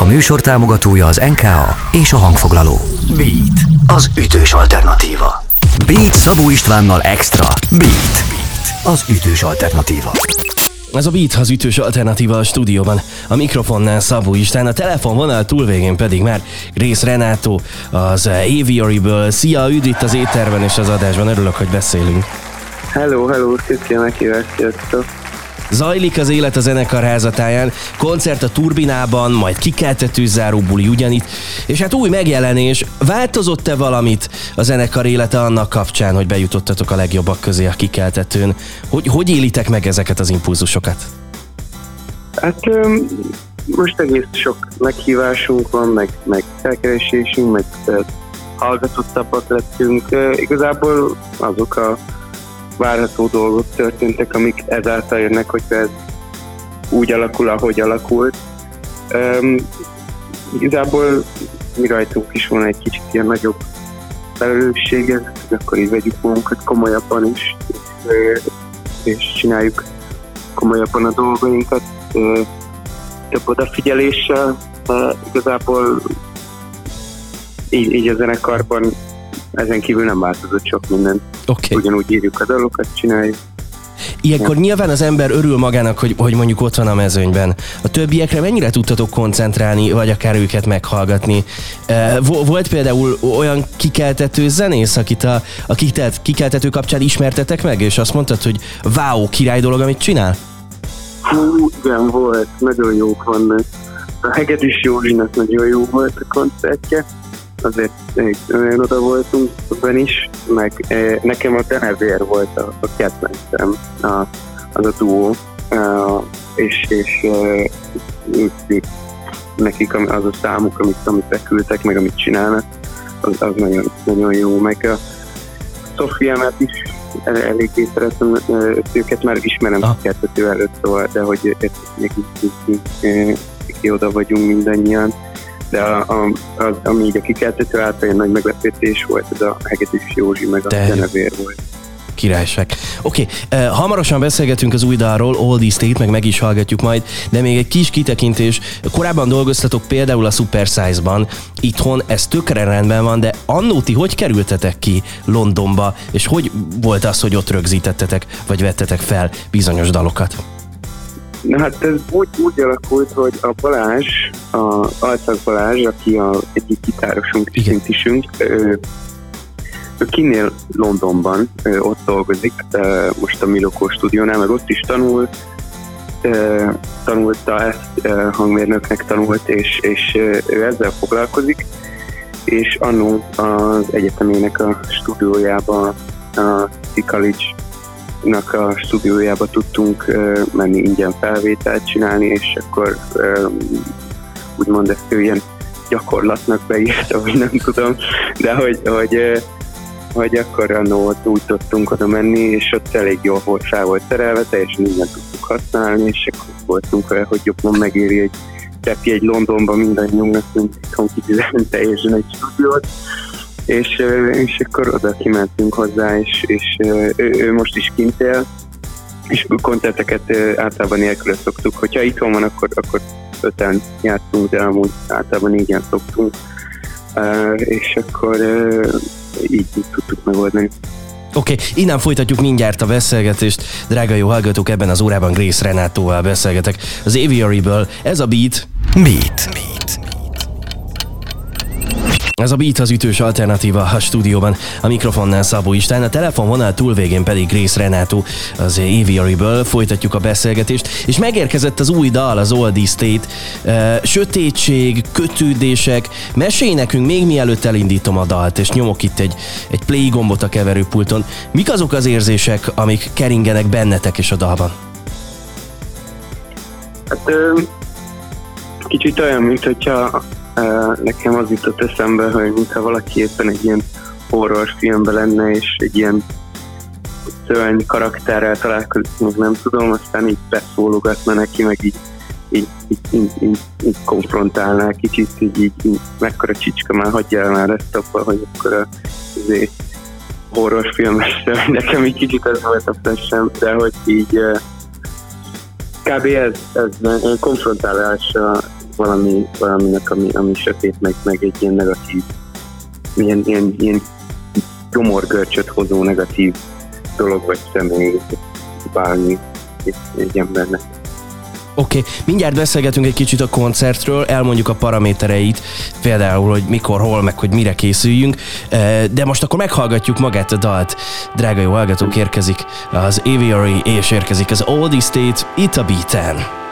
A műsor támogatója az NKA és a hangfoglaló. Beat, az ütős alternatíva. Beat Szabó Istvánnal Extra. Beat, Beat az ütős alternatíva. Ez a Beat az ütős alternatíva a stúdióban. A mikrofonnál Szabó István, a telefonvonal túlvégén pedig már Rész Renátó az Aviary-ből. Szia, üdv itt az étterben és az adásban, örülök, hogy beszélünk. Hello, hello, a meghívást, sziasztok. Zajlik az élet a zenekar házatáján, koncert a turbinában, majd kikeltető záró buli ugyanitt, és hát új megjelenés. Változott-e valamit a zenekar élete annak kapcsán, hogy bejutottatok a legjobbak közé a kikeltetőn? Hogy, hogy élitek meg ezeket az impulzusokat? Hát öm, most egész sok meghívásunk van, meg, meg felkeresésünk, meg hallgatottabbak lettünk. Igazából azok a várható dolgok történtek, amik ezáltal jönnek, hogy ez úgy alakul, ahogy alakult. Um, igazából mi rajtunk is van egy kicsit ilyen nagyobb felelőssége, akkor így vegyük magunkat komolyabban is, és, csináljuk komolyabban a dolgainkat, több odafigyeléssel. Igazából így, így a zenekarban ezen kívül nem változott sok minden. Okay. Ugyanúgy írjuk a dalokat, csináljuk. Ilyenkor ja. nyilván az ember örül magának, hogy, hogy mondjuk ott van a mezőnyben. A többiekre mennyire tudtatok koncentrálni, vagy akár őket meghallgatni? Volt például olyan kikeltető zenész, akit a, a kikeltető kapcsán ismertetek meg, és azt mondtad, hogy wow, király dolog, amit csinál? Hú, igen, volt. Nagyon jók vannak. A Hegedűs Józsinak nagyon jó volt a koncertje azért nagyon oda voltunk ebben is, meg eh, nekem a Denevér volt a, a kedvencem, a, az a duó, eh, és, és eh, ők, nekik az a számuk, amit, amit beküldtek, meg amit csinálnak, az, az nagyon, nagyon jó, meg a Sofiámet is eléggé szeretem, őket már ismerem ah. kettő előtt, szóval, de hogy neki oda vagyunk mindannyian de a, a, az, ami így a kikeltető által nagy meglepetés volt, ez a Hegedűs Józsi, meg a Genevér volt királyság. Oké, okay, uh, hamarosan beszélgetünk az új dalról, Oldie State, meg meg is hallgatjuk majd, de még egy kis kitekintés. Korábban dolgoztatok például a Super Size-ban, itthon ez tökre rendben van, de annó ti hogy kerültetek ki Londonba, és hogy volt az, hogy ott rögzítettetek, vagy vettetek fel bizonyos dalokat? Na hát ez úgy, úgy alakult, hogy a Balázs, a Alcak Balázs, aki a egyik gitárosunk, szintisünk, ő, ő kinél Londonban, ő ott dolgozik, most a Miloko stúdiónál, meg ott is tanul, tanulta ezt, hangmérnöknek tanult, és, és ő ezzel foglalkozik, és annó az egyetemének a stúdiójában, a College nak a stúdiójába tudtunk menni ingyen felvételt csinálni, és akkor úgymond ezt ő ilyen gyakorlatnak beírta, vagy nem tudom, de hogy, hogy, hogy akkor annó úgy tudtunk oda menni, és ott elég jól volt, fel volt szerelve, teljesen ingyen tudtuk használni, és akkor voltunk vele, hogy jobban megéri egy tepi egy Londonban mindannyiunknak, mint itthon teljesen egy stúdiót, és, és akkor oda kimentünk hozzá, és, és ő, ő most is kint él, és koncerteket általában nélkül szoktuk. Hogyha itthon van, akkor, akkor öten játszunk, de amúgy általában négyen szoktunk, és akkor így, így tudtuk megoldani. Oké, okay, innen folytatjuk mindjárt a beszélgetést. Drága jó hallgatók, ebben az órában Grace Renátóval beszélgetek. Az Aviary-ből ez a beat. Beat. Ez a Beat az ütős alternatíva a stúdióban. A mikrofonnál Szabó István, a telefonvonal túlvégén pedig Grace Renátó az Aviary-ből. Folytatjuk a beszélgetést, és megérkezett az új dal, az Oldie State. Sötétség, kötődések. Mesélj nekünk még mielőtt elindítom a dalt, és nyomok itt egy, egy play gombot a keverőpulton. Mik azok az érzések, amik keringenek bennetek és a dalban? Hát kicsit olyan, mint hogyha nekem az jutott eszembe, hogy mintha valaki éppen egy ilyen horrorfilmben lenne, és egy ilyen szörny karakterrel találkozik, meg nem tudom, aztán így beszólogatna neki, meg így, így, így, így, így, így konfrontálná kicsit, így, így, így mekkora csicska már hagyja el már ezt abba, hogy akkor a izé, horrorfilmes nekem így kicsit ez volt a flash de hogy így kb. ez, ez konfrontálás valami, valaminek, ami, ami sötét, meg, meg egy ilyen negatív, ilyen, ilyen, ilyen gyomorgörcsöt hozó negatív dolog vagy személy bármi egy, egy embernek. Oké, okay. mindjárt beszélgetünk egy kicsit a koncertről, elmondjuk a paramétereit, például, hogy mikor, hol, meg hogy mire készüljünk, eh, de most akkor meghallgatjuk magát a dalt. Drága jó hallgatók, érkezik az Aviary, és érkezik az Oldie State, itt a Beaten.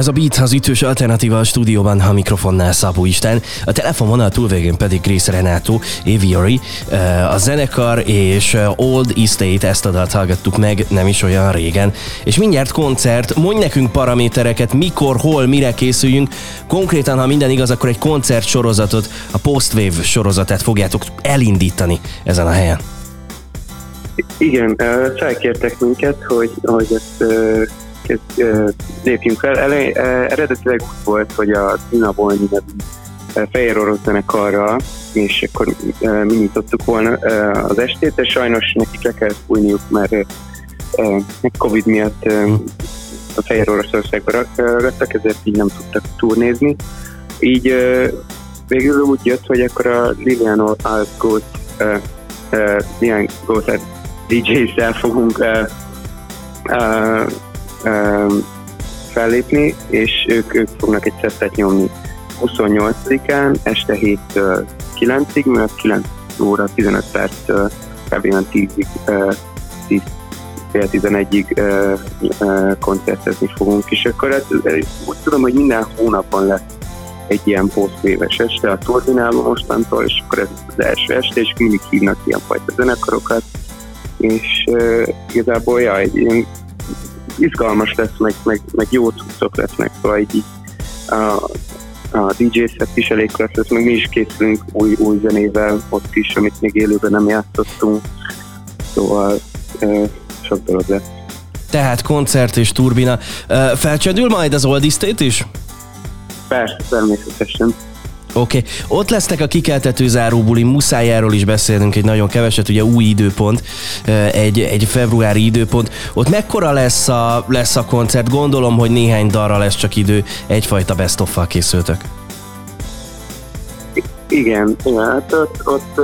Ez a Beat az ütős alternatíva a stúdióban, a mikrofonnál Szabó Isten, a telefonvonal túlvégén pedig Grace Renato, Aviary, eh, a zenekar és eh, Old Estate, ezt a dalt hallgattuk meg nem is olyan régen. És mindjárt koncert, mondj nekünk paramétereket, mikor, hol, mire készüljünk. Konkrétan, ha minden igaz, akkor egy koncert sorozatot, a Postwave sorozatát fogjátok elindítani ezen a helyen. Igen, eh, felkértek minket, hogy, hogy ezt lépjünk fel. Elej, eredetileg úgy volt, hogy a nevű fehér orosz zenekarra, és akkor mi nyitottuk volna az estét, de sajnos nekik le kellett fújniuk, mert Covid miatt a Fehér Oroszországba ragadtak, ezért így nem tudtak turnézni. Így végül úgy jött, hogy akkor a Liliano Algoth Lilian Gothard DJ-szel fogunk uh, uh, fellépni, és ők, ők fognak egy szettet nyomni 28-án este 7-től 9-ig, mert 9 óra 15 perc kb. 10-ig, 10 fél 11-ig koncertezni fogunk, és akkor ez, úgy tudom, hogy minden hónapban lesz egy ilyen posztéves este a Turbinában mostantól, és akkor ez az első este, és mindig hívnak ilyenfajta zenekarokat, és uh, igazából ja, egy ilyen izgalmas lesz, meg, meg, meg jó cuccok lesznek, szóval így a, a DJ set is elég klassz lesz, meg mi is készülünk új, új zenével ott is, amit még élőben nem játszottunk, szóval uh, sok dolog lesz. Tehát koncert és turbina. Uh, felcsendül majd az Old is? Persze, természetesen. Oké, okay. ott lesznek a kikeltető záróbuli, muszáj erről is beszélnünk egy nagyon keveset, ugye új időpont, egy, egy februári időpont. Ott mekkora lesz a, lesz a koncert? Gondolom, hogy néhány darra lesz csak idő, egyfajta best of készültök. Igen, igen hát ott, ott,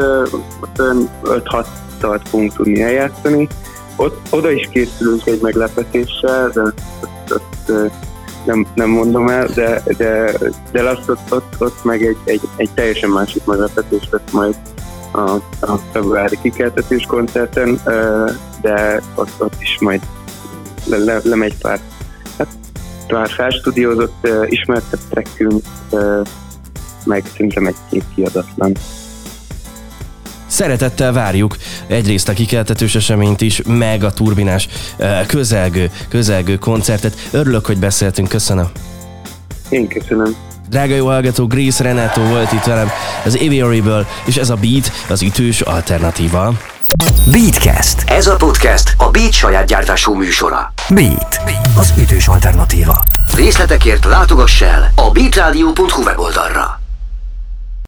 ott, ott 5-6 dalt fogunk tudni eljátszani. Ott, oda is készülünk egy meglepetéssel, de ott, ott, ott nem, nem mondom el, de, de, de azt ott, ott, ott meg egy, egy, egy teljesen másik meglepetés lesz majd a, a februári kikeltetés koncerten, de ott, ott is majd le, le, lemegy pár, hát pár felstúdiózott, ismertebb trekkünk, meg szerintem egy-két kiadatlan. Szeretettel várjuk egyrészt a kikeltetős eseményt is, meg a turbinás közelgő, közelgő koncertet. Örülök, hogy beszéltünk, köszönöm. Én köszönöm. Drága jó hallgató, Grace Renato volt itt velem az Aviary-ből, és ez a Beat, az ütős alternatíva. Beatcast. Ez a podcast a Beat saját gyártású műsora. Beat, az ütős alternatíva. Részletekért látogass el a beatradio.hu weboldalra.